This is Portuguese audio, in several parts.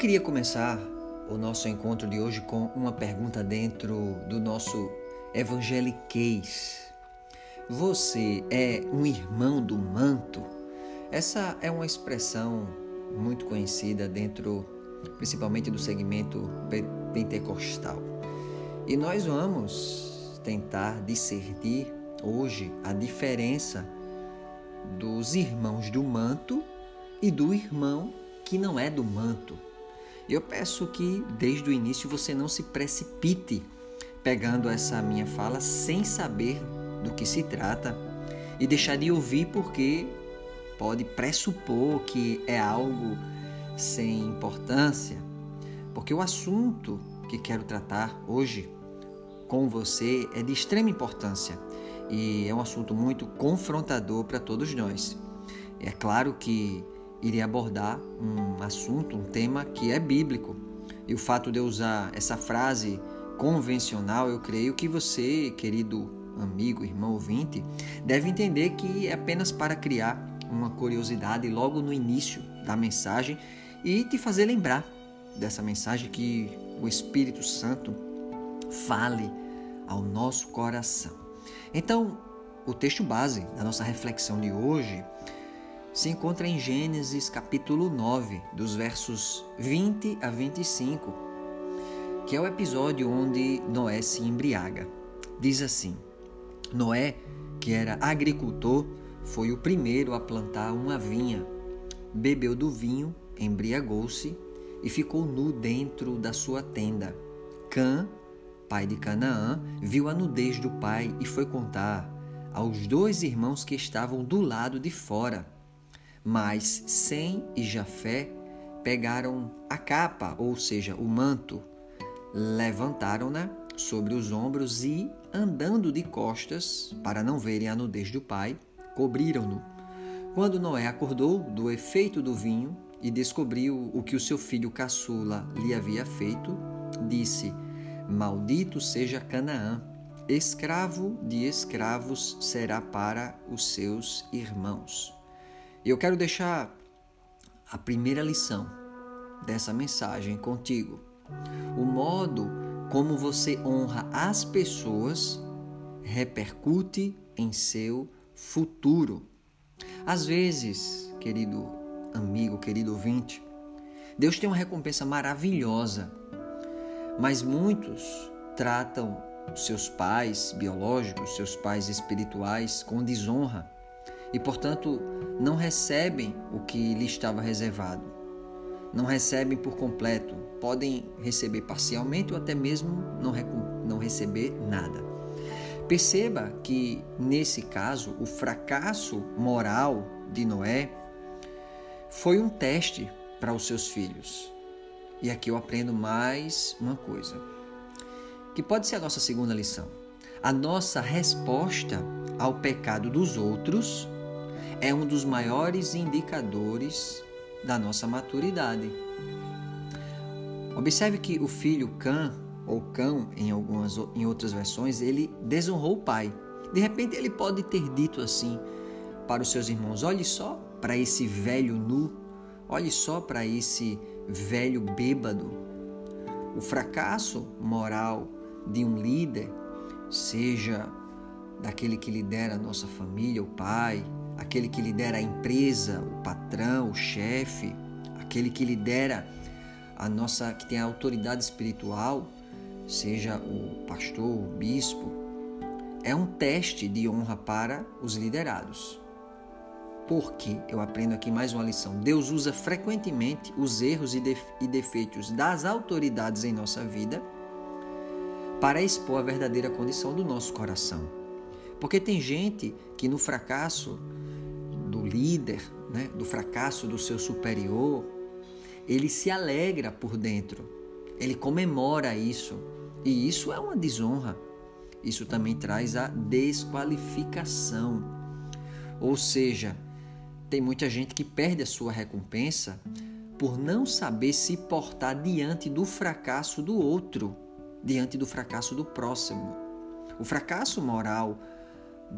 queria começar o nosso encontro de hoje com uma pergunta dentro do nosso evangeliquez. Você é um irmão do manto? Essa é uma expressão muito conhecida dentro, principalmente do segmento pentecostal. E nós vamos tentar discernir hoje a diferença dos irmãos do manto e do irmão que não é do manto. Eu peço que desde o início você não se precipite pegando essa minha fala sem saber do que se trata e deixar de ouvir porque pode pressupor que é algo sem importância, porque o assunto que quero tratar hoje com você é de extrema importância e é um assunto muito confrontador para todos nós. É claro que irei abordar um assunto, um tema que é bíblico. E o fato de eu usar essa frase convencional, eu creio que você, querido amigo, irmão ouvinte, deve entender que é apenas para criar uma curiosidade logo no início da mensagem e te fazer lembrar dessa mensagem que o Espírito Santo fale ao nosso coração. Então, o texto base da nossa reflexão de hoje se encontra em Gênesis capítulo 9, dos versos 20 a 25, que é o episódio onde Noé se embriaga. Diz assim: Noé, que era agricultor, foi o primeiro a plantar uma vinha. Bebeu do vinho, embriagou-se e ficou nu dentro da sua tenda. Cã, pai de Canaã, viu a nudez do pai e foi contar aos dois irmãos que estavam do lado de fora. Mas Sem e Jafé pegaram a capa, ou seja, o manto, levantaram-na sobre os ombros e, andando de costas, para não verem a nudez do pai, cobriram-no. Quando Noé acordou do efeito do vinho e descobriu o que o seu filho caçula lhe havia feito, disse: Maldito seja Canaã, escravo de escravos será para os seus irmãos. E eu quero deixar a primeira lição dessa mensagem contigo. O modo como você honra as pessoas repercute em seu futuro. Às vezes, querido amigo, querido ouvinte, Deus tem uma recompensa maravilhosa, mas muitos tratam seus pais biológicos, seus pais espirituais com desonra e, portanto, não recebem o que lhe estava reservado. Não recebem por completo, podem receber parcialmente ou até mesmo não, não receber nada. Perceba que, nesse caso, o fracasso moral de Noé foi um teste para os seus filhos. E aqui eu aprendo mais uma coisa, que pode ser a nossa segunda lição. A nossa resposta ao pecado dos outros é um dos maiores indicadores da nossa maturidade. Observe que o filho Cã, ou Cão em algumas em outras versões, ele desonrou o pai. De repente ele pode ter dito assim para os seus irmãos: olhe só para esse velho nu, olhe só para esse velho bêbado. O fracasso moral de um líder, seja daquele que lidera a nossa família, o pai, aquele que lidera a empresa, o patrão, o chefe, aquele que lidera a nossa, que tem a autoridade espiritual, seja o pastor, o bispo, é um teste de honra para os liderados. Porque eu aprendo aqui mais uma lição. Deus usa frequentemente os erros e defeitos das autoridades em nossa vida para expor a verdadeira condição do nosso coração. Porque tem gente que no fracasso do líder, né, do fracasso do seu superior, ele se alegra por dentro, ele comemora isso. E isso é uma desonra. Isso também traz a desqualificação. Ou seja, tem muita gente que perde a sua recompensa por não saber se portar diante do fracasso do outro, diante do fracasso do próximo. O fracasso moral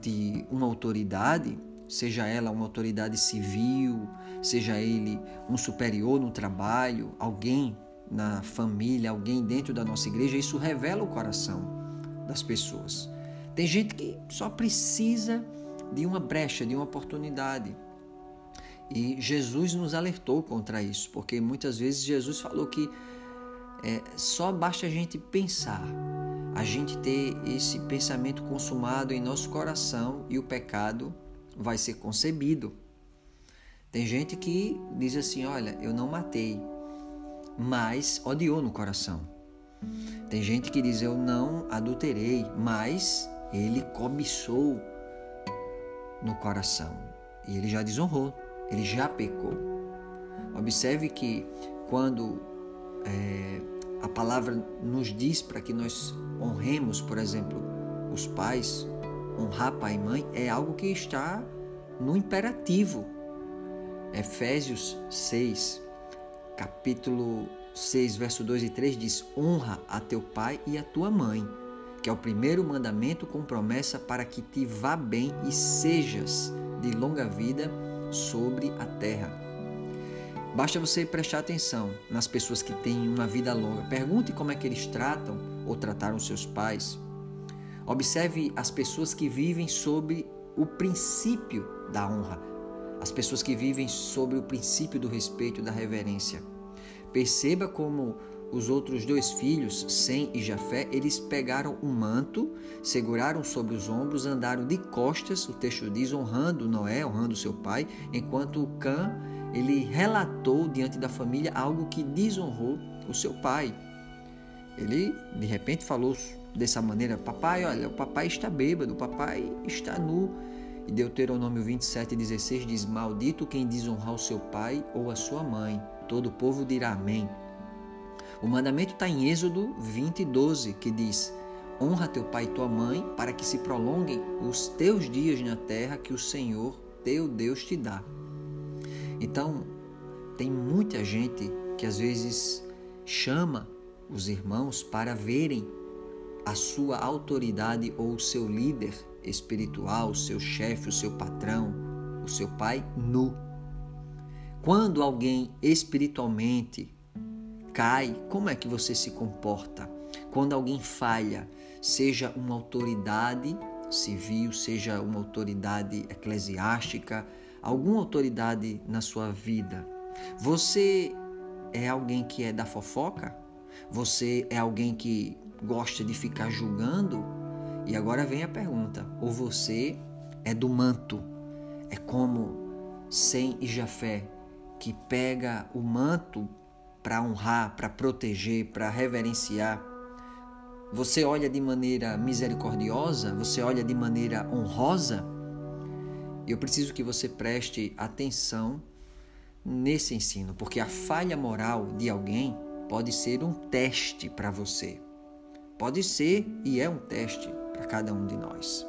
de uma autoridade seja ela uma autoridade civil, seja ele um superior no trabalho, alguém na família, alguém dentro da nossa igreja, isso revela o coração das pessoas. Tem gente que só precisa de uma brecha, de uma oportunidade. E Jesus nos alertou contra isso, porque muitas vezes Jesus falou que é, só basta a gente pensar, a gente ter esse pensamento consumado em nosso coração e o pecado vai ser concebido. Tem gente que diz assim: Olha, eu não matei, mas odiou no coração. Tem gente que diz: Eu não adulterei, mas ele cobiçou no coração. E ele já desonrou, ele já pecou. Observe que quando é, a palavra nos diz para que nós honremos, por exemplo, os pais, honrar pai e mãe, é algo que está no imperativo. Efésios 6, capítulo 6, verso 2 e 3 diz: Honra a teu pai e a tua mãe, que é o primeiro mandamento com promessa para que te vá bem e sejas de longa vida sobre a terra. Basta você prestar atenção nas pessoas que têm uma vida longa. Pergunte como é que eles tratam ou trataram seus pais. Observe as pessoas que vivem sobre o princípio da honra, as pessoas que vivem sobre o princípio do respeito e da reverência. Perceba como os outros dois filhos, Sem e Jafé, eles pegaram um manto, seguraram sobre os ombros, andaram de costas, o texto diz, honrando Noé, honrando seu pai, enquanto Cã, ele relatou diante da família algo que desonrou o seu pai. Ele, de repente, falou dessa maneira: Papai, olha, o papai está bêbado, o papai está nu. E Deuteronômio 27,16 diz: Maldito quem desonrar o seu pai ou a sua mãe. Todo o povo dirá Amém. O mandamento está em Êxodo 20, 12, que diz: Honra teu pai e tua mãe, para que se prolonguem os teus dias na terra que o Senhor teu Deus te dá. Então, tem muita gente que às vezes chama os irmãos para verem a sua autoridade ou o seu líder espiritual, o seu chefe, o seu patrão, o seu pai nu. Quando alguém espiritualmente cai, como é que você se comporta? Quando alguém falha, seja uma autoridade civil, seja uma autoridade eclesiástica, alguma autoridade na sua vida, você é alguém que é da fofoca? Você é alguém que gosta de ficar julgando? E agora vem a pergunta: ou você é do manto? É como Sem e Jafé, que pega o manto para honrar, para proteger, para reverenciar. Você olha de maneira misericordiosa? Você olha de maneira honrosa? Eu preciso que você preste atenção nesse ensino, porque a falha moral de alguém pode ser um teste para você. Pode ser e é um teste para cada um de nós.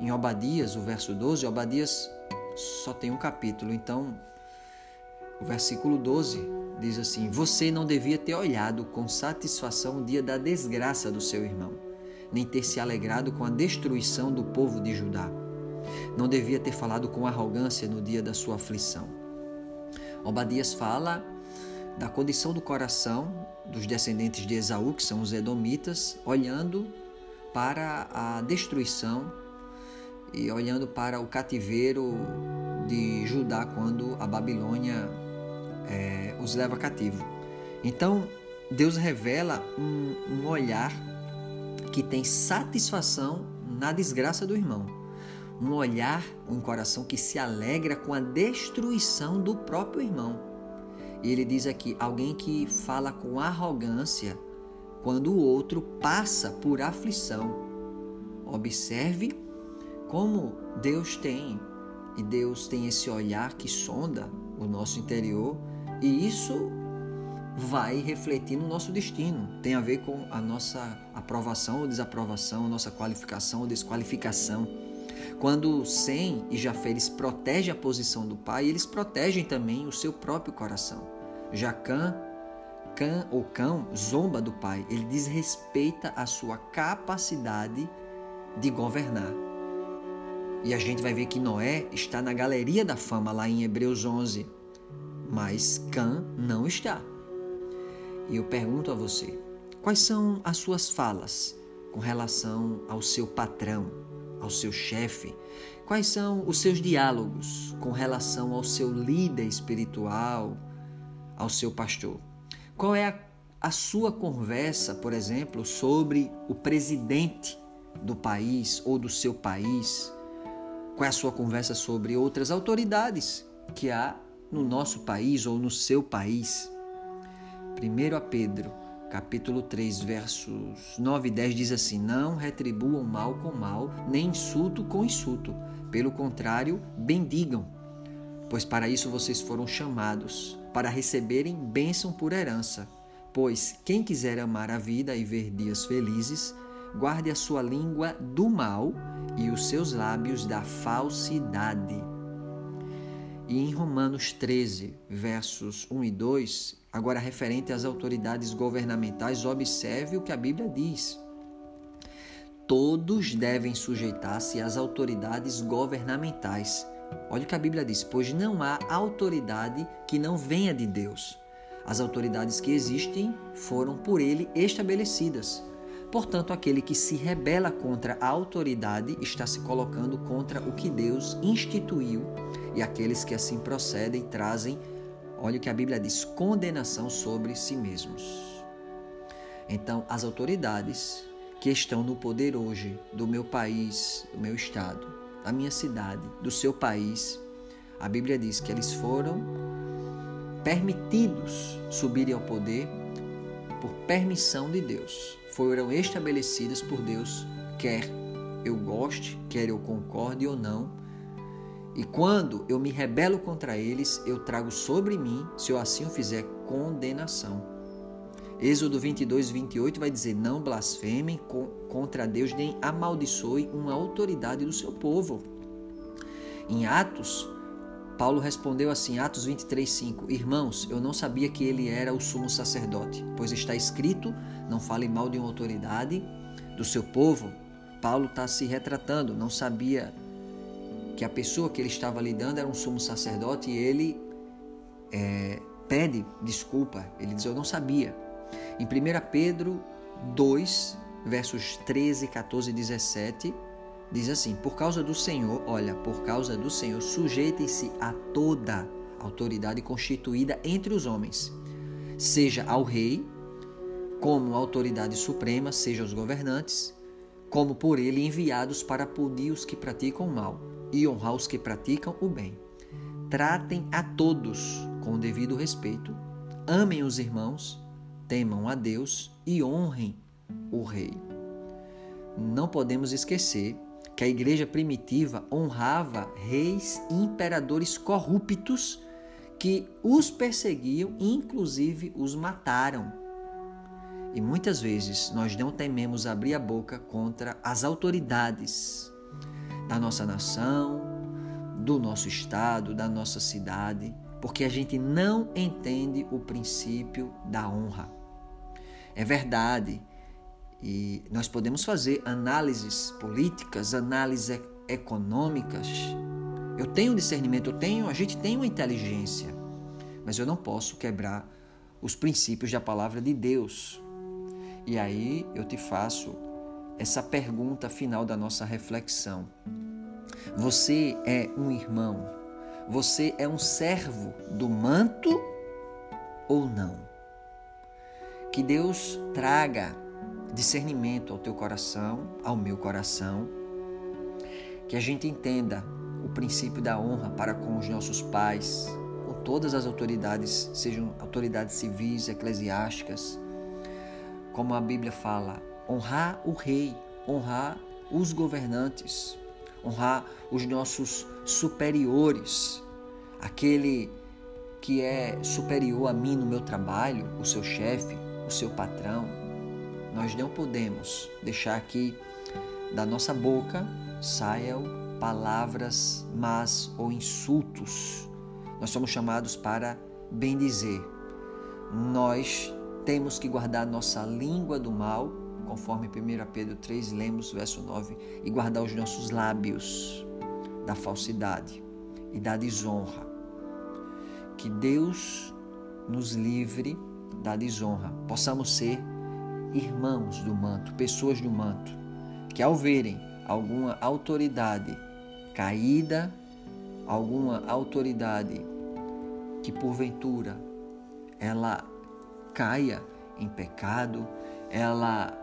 Em Obadias, o verso 12, Obadias só tem um capítulo, então o versículo 12 diz assim: Você não devia ter olhado com satisfação o dia da desgraça do seu irmão, nem ter se alegrado com a destruição do povo de Judá. Não devia ter falado com arrogância no dia da sua aflição. Obadias fala da condição do coração dos descendentes de Esaú, que são os edomitas, olhando para a destruição e olhando para o cativeiro de Judá quando a Babilônia é, os leva cativo. Então, Deus revela um, um olhar que tem satisfação na desgraça do irmão. Um olhar, um coração que se alegra com a destruição do próprio irmão. E ele diz aqui: alguém que fala com arrogância quando o outro passa por aflição. Observe como Deus tem, e Deus tem esse olhar que sonda o nosso interior e isso vai refletir no nosso destino. Tem a ver com a nossa aprovação ou desaprovação, a nossa qualificação ou desqualificação. Quando Sem e Jafé eles protegem a posição do pai, eles protegem também o seu próprio coração. Já Cã, Cã ou Cão zomba do pai, ele desrespeita a sua capacidade de governar. E a gente vai ver que Noé está na galeria da fama lá em Hebreus 11, mas Cã não está. E eu pergunto a você: quais são as suas falas com relação ao seu patrão, ao seu chefe? Quais são os seus diálogos com relação ao seu líder espiritual, ao seu pastor? Qual é a, a sua conversa, por exemplo, sobre o presidente do país ou do seu país? Qual é a sua conversa sobre outras autoridades que há no nosso país ou no seu país? 1 a Pedro, capítulo 3, versos 9 e 10 diz assim: Não retribuam mal com mal, nem insulto com insulto. Pelo contrário, bendigam, pois para isso vocês foram chamados, para receberem bênção por herança. Pois quem quiser amar a vida e ver dias felizes, guarde a sua língua do mal e os seus lábios da falsidade. E em Romanos 13, versos 1 e 2, agora referente às autoridades governamentais, observe o que a Bíblia diz. Todos devem sujeitar-se às autoridades governamentais. Olha o que a Bíblia diz: pois não há autoridade que não venha de Deus. As autoridades que existem foram por ele estabelecidas. Portanto, aquele que se rebela contra a autoridade está se colocando contra o que Deus instituiu, e aqueles que assim procedem trazem, olha o que a Bíblia diz, condenação sobre si mesmos. Então, as autoridades que estão no poder hoje do meu país, do meu estado, da minha cidade, do seu país, a Bíblia diz que eles foram permitidos subirem ao poder por permissão de Deus foram estabelecidas por Deus, quer eu goste, quer eu concorde ou não. E quando eu me rebelo contra eles, eu trago sobre mim, se eu assim o fizer, condenação. Êxodo 22, 28 vai dizer: Não blasfemem contra Deus, nem amaldiçoe uma autoridade do seu povo. Em Atos Paulo respondeu assim, Atos 23, 5: Irmãos, eu não sabia que ele era o sumo sacerdote, pois está escrito: não fale mal de uma autoridade do seu povo. Paulo está se retratando, não sabia que a pessoa que ele estava lidando era um sumo sacerdote e ele é, pede desculpa. Ele diz: Eu não sabia. Em 1 Pedro 2, versos 13, 14 e 17 Diz assim: Por causa do Senhor, olha, por causa do Senhor, sujeitem-se a toda autoridade constituída entre os homens, seja ao rei, como autoridade suprema, seja aos governantes, como por ele enviados para punir os que praticam o mal e honrar os que praticam o bem. Tratem a todos com o devido respeito, amem os irmãos, temam a Deus e honrem o rei. Não podemos esquecer que a igreja primitiva honrava reis e imperadores corruptos que os perseguiam e inclusive os mataram. E muitas vezes nós não tememos abrir a boca contra as autoridades da nossa nação, do nosso estado, da nossa cidade, porque a gente não entende o princípio da honra. É verdade e nós podemos fazer análises políticas, análises econômicas. Eu tenho discernimento, eu tenho, a gente tem uma inteligência, mas eu não posso quebrar os princípios da palavra de Deus. E aí eu te faço essa pergunta final da nossa reflexão. Você é um irmão? Você é um servo do manto ou não? Que Deus traga discernimento ao teu coração, ao meu coração, que a gente entenda o princípio da honra para com os nossos pais, com todas as autoridades, sejam autoridades civis, eclesiásticas, como a Bíblia fala, honrar o rei, honrar os governantes, honrar os nossos superiores, aquele que é superior a mim no meu trabalho, o seu chefe, o seu patrão, nós não podemos deixar que da nossa boca saiam palavras más ou insultos. Nós somos chamados para bendizer. Nós temos que guardar nossa língua do mal, conforme 1 Pedro 3, lemos verso 9, e guardar os nossos lábios. da falsidade e da desonra. Que Deus nos livre da desonra, possamos ser irmãos do manto, pessoas do manto, que ao verem alguma autoridade caída, alguma autoridade que porventura ela caia em pecado, ela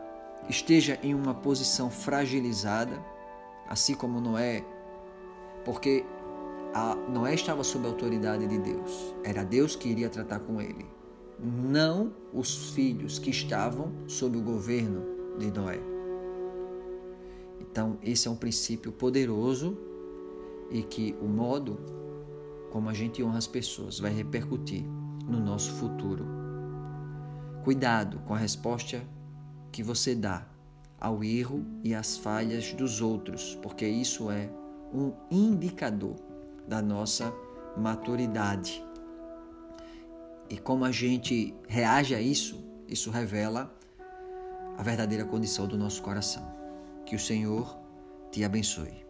esteja em uma posição fragilizada, assim como Noé, porque a Noé estava sob a autoridade de Deus, era Deus que iria tratar com ele, não os filhos que estavam sob o governo de Noé. Então, esse é um princípio poderoso e que o modo como a gente honra as pessoas vai repercutir no nosso futuro. Cuidado com a resposta que você dá ao erro e às falhas dos outros, porque isso é um indicador da nossa maturidade. E como a gente reage a isso, isso revela a verdadeira condição do nosso coração. Que o Senhor te abençoe.